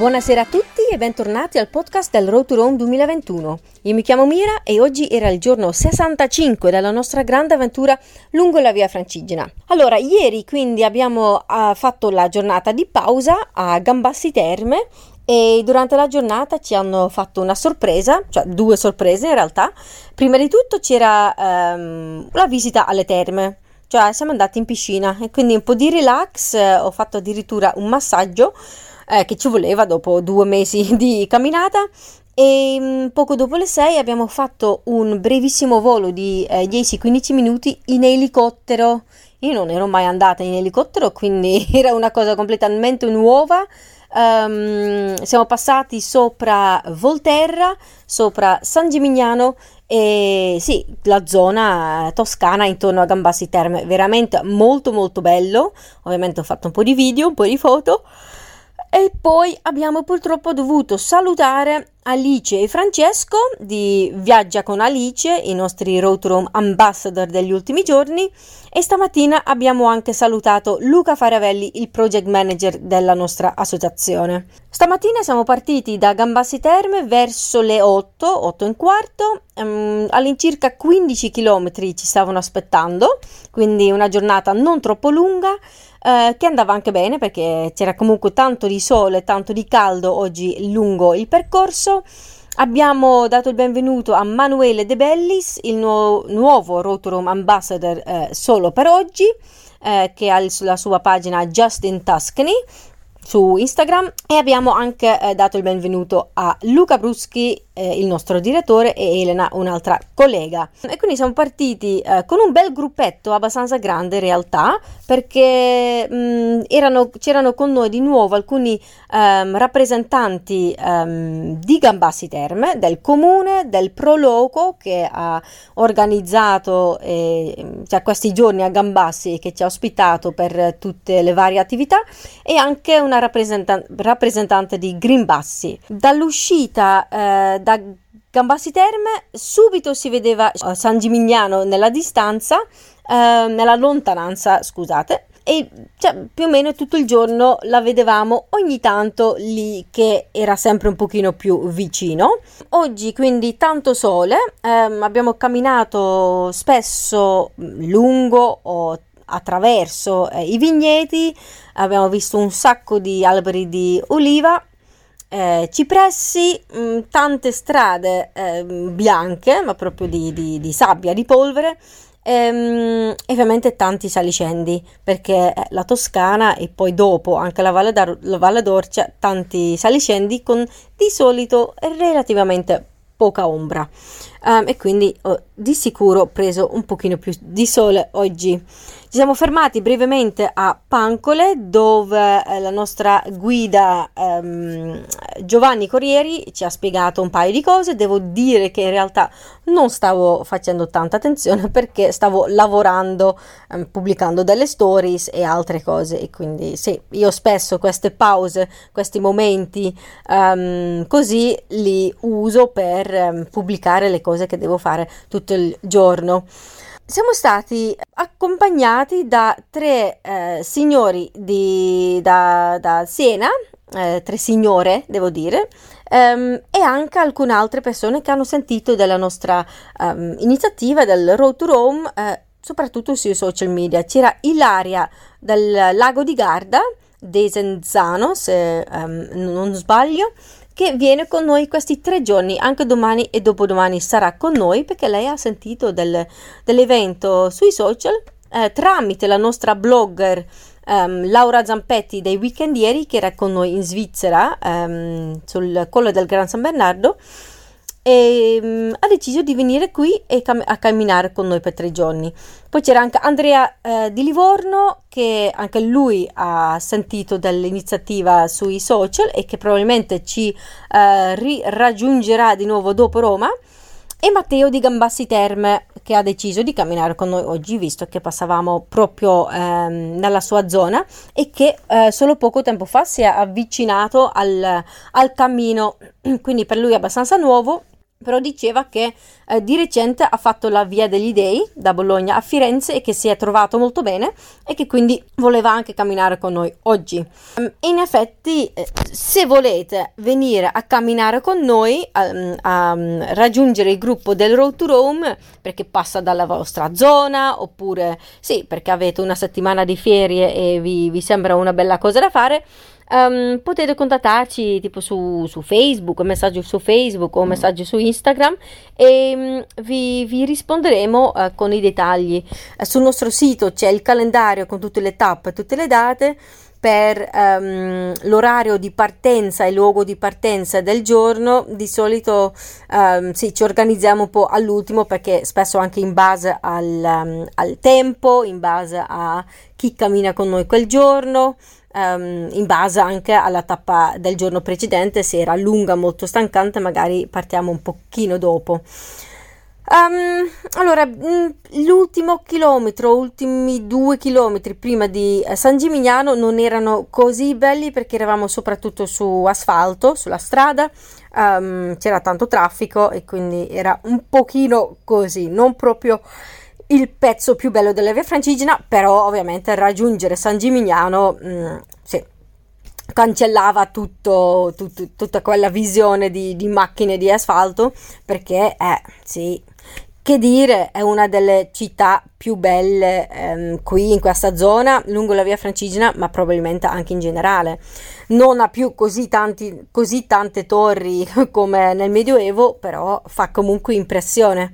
Buonasera a tutti e bentornati al podcast del Road to Rome 2021. Io mi chiamo Mira e oggi era il giorno 65 della nostra grande avventura lungo la via Francigena. Allora, ieri quindi abbiamo uh, fatto la giornata di pausa a Gambassi Terme e durante la giornata ci hanno fatto una sorpresa, cioè due sorprese in realtà. Prima di tutto c'era um, la visita alle terme, cioè siamo andati in piscina e quindi un po' di relax, eh, ho fatto addirittura un massaggio eh, che ci voleva dopo due mesi di camminata e mm, poco dopo le 6 abbiamo fatto un brevissimo volo di eh, 10-15 minuti in elicottero. Io non ero mai andata in elicottero, quindi era una cosa completamente nuova. Um, siamo passati sopra Volterra, sopra San Gimignano e sì, la zona toscana intorno a Gambassi Terme, veramente molto molto bello. Ovviamente ho fatto un po' di video, un po' di foto. E poi abbiamo purtroppo dovuto salutare Alice e Francesco di Viaggia con Alice, i nostri Road Room Ambassador degli ultimi giorni e stamattina abbiamo anche salutato Luca Faravelli, il project manager della nostra associazione. Stamattina siamo partiti da Gambassi Terme verso le 8, 8 e quarto, um, all'incirca 15 km ci stavano aspettando, quindi una giornata non troppo lunga eh, che andava anche bene perché c'era comunque tanto di sole, tanto di caldo oggi lungo il percorso. Abbiamo dato il benvenuto a Manuele De Bellis, il nuo, nuovo Rotorum Ambassador eh, solo per oggi, eh, che ha la sua pagina Just in Tuscany su Instagram. E abbiamo anche eh, dato il benvenuto a Luca Bruschi, eh, il nostro direttore, e Elena, un'altra collega. E quindi siamo partiti eh, con un bel gruppetto abbastanza grande in realtà, perché mh, mm, erano, c'erano con noi di nuovo alcuni um, rappresentanti um, di Gambassi Terme, del comune, del Proloco che ha organizzato eh, cioè, questi giorni a Gambassi e che ci ha ospitato per tutte le varie attività e anche una rappresentan- rappresentante di Greenbassi. Dall'uscita eh, da Gambassi Terme subito si vedeva eh, San Gimignano nella distanza, eh, nella lontananza, scusate, e cioè, più o meno tutto il giorno la vedevamo ogni tanto lì che era sempre un pochino più vicino. Oggi quindi tanto sole, ehm, abbiamo camminato spesso lungo o attraverso eh, i vigneti, abbiamo visto un sacco di alberi di oliva, eh, cipressi, mh, mm, tante strade eh, bianche, ma proprio di, di, di sabbia, di polvere. Ehm, e ovviamente tanti saliscendi perché eh, la Toscana e poi dopo anche la Valle, la Valle d'Orcia tanti saliscendi con di solito relativamente poca ombra um, e quindi ho di sicuro preso un pochino più di sole oggi. Ci siamo fermati brevemente a Pancole dove eh, la nostra guida um, Giovanni Corrieri ci ha spiegato un paio di cose. Devo dire che in realtà non stavo facendo tanta attenzione perché stavo lavorando, um, pubblicando delle stories e altre cose e quindi sì, io spesso queste pause, questi momenti um, così li uso per pubblicare le cose che devo fare tutto il giorno. Siamo stati accompagnati da tre eh, signori di, da, da Siena, eh, tre signore devo dire, um, e anche alcune altre persone che hanno sentito della nostra um, iniziativa del Road to Rome, eh, soprattutto sui social media. C'era Ilaria del Lago di Garda, Desenzano, se um, non sbaglio, che viene con noi questi tre giorni, anche domani e dopodomani sarà con noi perché lei ha sentito del, dell'evento sui social eh, tramite la nostra blogger um, Laura Zampetti dei Weekendieri che era con noi in Svizzera um, sul collo del Gran San Bernardo e um, ha deciso di venire qui cam- a camminare con noi per tre giorni. Poi c'era anche Andrea eh, di Livorno che anche lui ha sentito dell'iniziativa sui social e che probabilmente ci eh, raggiungerà di nuovo dopo Roma. E Matteo di Gambassi Terme che ha deciso di camminare con noi oggi visto che passavamo proprio ehm, nella sua zona e che eh, solo poco tempo fa si è avvicinato al, al cammino. Quindi per lui è abbastanza nuovo però diceva che eh, di recente ha fatto la via degli dei da Bologna a Firenze e che si è trovato molto bene e che quindi voleva anche camminare con noi oggi. Um, in effetti, eh, se volete venire a camminare con noi, um, a um, raggiungere il gruppo del Road to Rome, perché passa dalla vostra zona, oppure sì, perché avete una settimana di ferie e vi, vi sembra una bella cosa da fare, Um, potete contattarci tipo su, su Facebook, messaggio su Facebook o messaggio su Instagram e um, vi, vi, risponderemo uh, con i dettagli. Uh, sul nostro sito c'è il calendario con tutte le tappe e tutte le date per um, l'orario di partenza e luogo di partenza del giorno. Di solito um, sì, ci organizziamo un po' all'ultimo perché spesso anche in base al, um, al tempo, in base a chi cammina con noi quel giorno um, in base anche alla tappa del giorno precedente, se era lunga, molto stancante, magari partiamo un pochino dopo. Um, allora, mm, l'ultimo chilometro, ultimi due chilometri prima di eh, San Gimignano non erano così belli perché eravamo soprattutto su asfalto, sulla strada, um, c'era tanto traffico e quindi era un pochino così, non proprio il pezzo più bello della via Francigena, però ovviamente raggiungere San Gimignano mh, mm, sì, cancellava tutto, tutto, tutta quella visione di, di, macchine di asfalto perché eh, sì, che dire, è una delle città più belle ehm, qui in questa zona, lungo la via Francigena, ma probabilmente anche in generale. Non ha più così, tanti, così tante torri come nel Medioevo, però fa comunque impressione.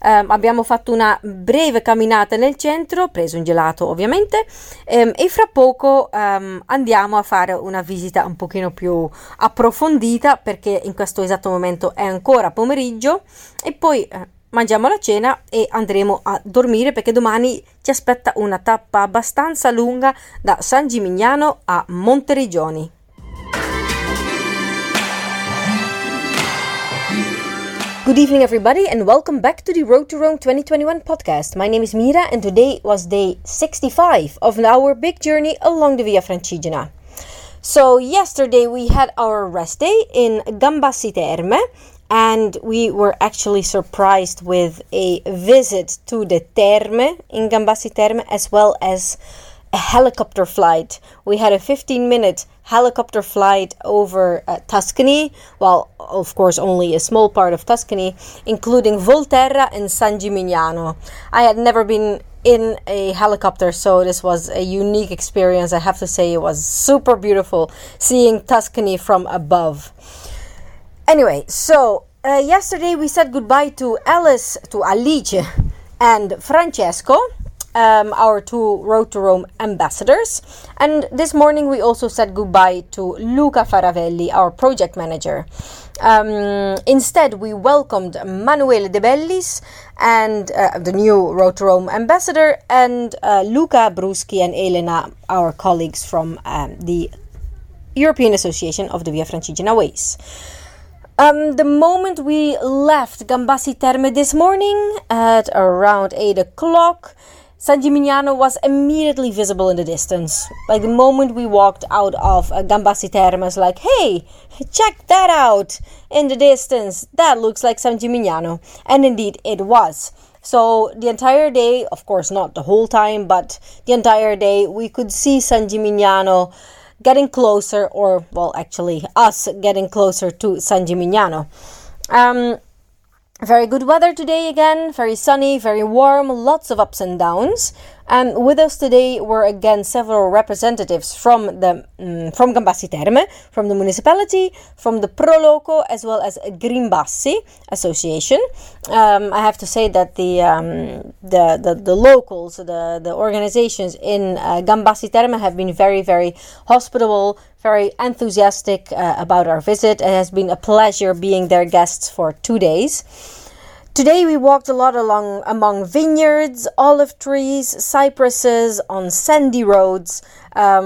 Eh, abbiamo fatto una breve camminata nel centro, preso un gelato ovviamente, ehm, e fra poco ehm, andiamo a fare una visita un pochino più approfondita perché in questo esatto momento è ancora pomeriggio e poi eh, mangiamo la cena e andremo a dormire perché domani ci aspetta una tappa abbastanza lunga da San Gimignano a Monteriggioni. Good evening, everybody, and welcome back to the Road to Rome 2021 podcast. My name is Mira, and today was day 65 of our big journey along the Via Francigena. So, yesterday we had our rest day in Gambassi Terme, and we were actually surprised with a visit to the Terme in Gambassi Terme as well as a helicopter flight. We had a 15 minute helicopter flight over uh, Tuscany, well, of course, only a small part of Tuscany, including Volterra and San Gimignano. I had never been in a helicopter, so this was a unique experience. I have to say, it was super beautiful seeing Tuscany from above. Anyway, so uh, yesterday we said goodbye to Alice, to Alice, and Francesco, um, our two Road to Rome ambassadors. And this morning we also said goodbye to Luca Faravelli, our project manager. Um, instead, we welcomed Manuele De Bellis and uh, the new Road to Rome ambassador, and uh, Luca Bruschi and Elena, our colleagues from um, the European Association of the Via Francigena Ways. Um, the moment we left Gambassi Terme this morning at around 8 o'clock, San Gimignano was immediately visible in the distance. Like the moment we walked out of uh, Gambassi Terme, was like, hey, check that out in the distance. That looks like San Gimignano. And indeed, it was. So the entire day, of course, not the whole time, but the entire day, we could see San Gimignano getting closer, or, well, actually, us getting closer to San Gimignano. Um, very good weather today again, very sunny, very warm, lots of ups and downs. And with us today were again several representatives from the um, from Gambassi Terme, from the municipality, from the Proloco, as well as Grimbassi Association. Um, I have to say that the, um, the, the the locals, the the organizations in uh, Gambassi Terme have been very very hospitable, very enthusiastic uh, about our visit. It has been a pleasure being their guests for two days. Today we walked a lot along among vineyards, olive trees, cypresses, on sandy roads, um,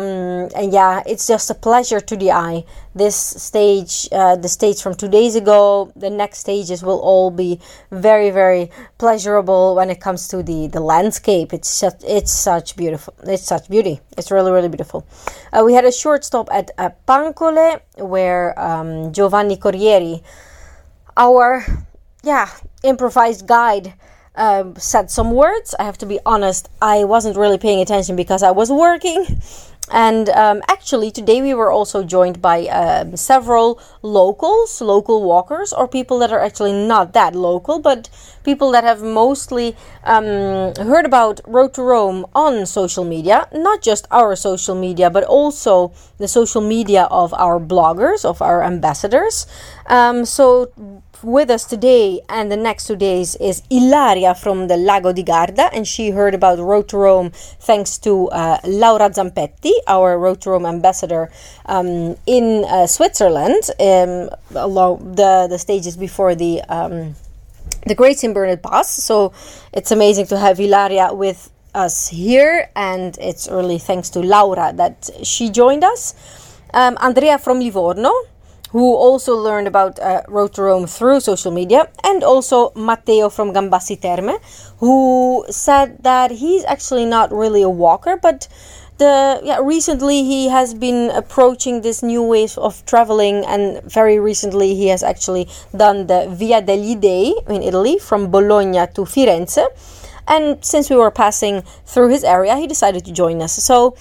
and yeah, it's just a pleasure to the eye. This stage, uh, the stage from two days ago, the next stages will all be very, very pleasurable when it comes to the the landscape. It's just, it's such beautiful. It's such beauty. It's really, really beautiful. Uh, we had a short stop at uh, Pancole, where um, Giovanni Corrieri, our yeah, improvised guide um, said some words. I have to be honest, I wasn't really paying attention because I was working. And um, actually, today we were also joined by um, several locals, local walkers, or people that are actually not that local, but people that have mostly um, heard about Road to Rome on social media, not just our social media, but also the social media of our bloggers, of our ambassadors. Um, so with us today and the next two days is Ilaria from the Lago di Garda, and she heard about Road to Rome thanks to uh, Laura Zampetti, our Road to Rome ambassador um, in uh, Switzerland, um, along the, the stages before the um, the Great St. Bernard Pass. So it's amazing to have Ilaria with us here, and it's really thanks to Laura that she joined us. Um, Andrea from Livorno, who also learned about uh, Road to Rome through social media, and also Matteo from Gambassi Terme, who said that he's actually not really a walker, but the yeah recently he has been approaching this new wave of traveling, and very recently he has actually done the Via degli Dei in Italy from Bologna to Firenze, and since we were passing through his area, he decided to join us. So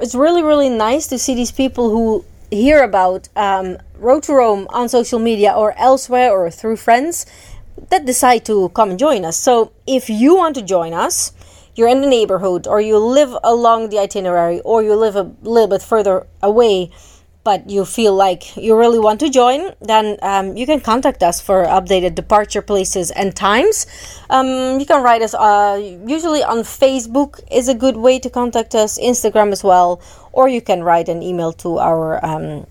it's really really nice to see these people who hear about um, Road to Rome on social media or elsewhere or through friends that decide to come and join us. So if you want to join us, you're in the neighborhood or you live along the itinerary or you live a little bit further away but you feel like you really want to join, then um, you can contact us for updated departure places and times. Um, you can write us, uh, usually on Facebook is a good way to contact us, Instagram as well, or you can write an email to our um,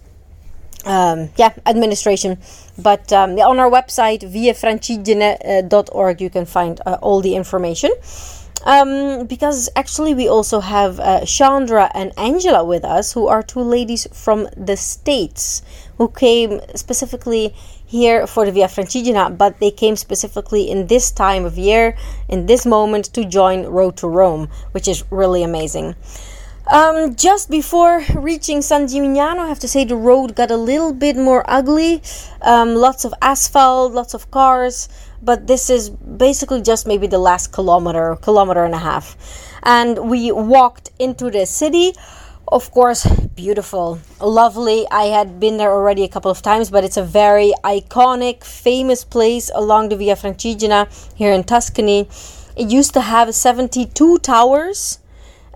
um, yeah administration but um, on our website viafrancigene.org you can find uh, all the information um, because actually we also have uh, Chandra and Angela with us who are two ladies from the States who came specifically here for the Via Francigena but they came specifically in this time of year in this moment to join Road to Rome which is really amazing um, just before reaching San Gimignano, I have to say the road got a little bit more ugly. Um, lots of asphalt, lots of cars, but this is basically just maybe the last kilometer, kilometer and a half. And we walked into the city. Of course, beautiful, lovely. I had been there already a couple of times, but it's a very iconic, famous place along the Via Francigena here in Tuscany. It used to have 72 towers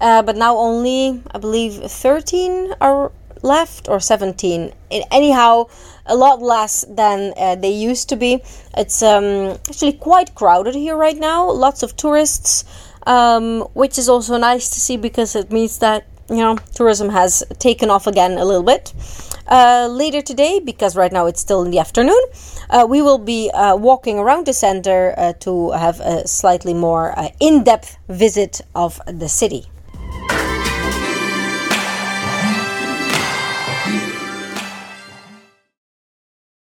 uh, but now only I believe 13 are left or 17. anyhow, a lot less than uh, they used to be. It's um, actually quite crowded here right now. Lots of tourists, um, which is also nice to see because it means that you know tourism has taken off again a little bit. Uh, later today, because right now it's still in the afternoon, uh, we will be uh, walking around the center uh, to have a slightly more uh, in depth visit of the city.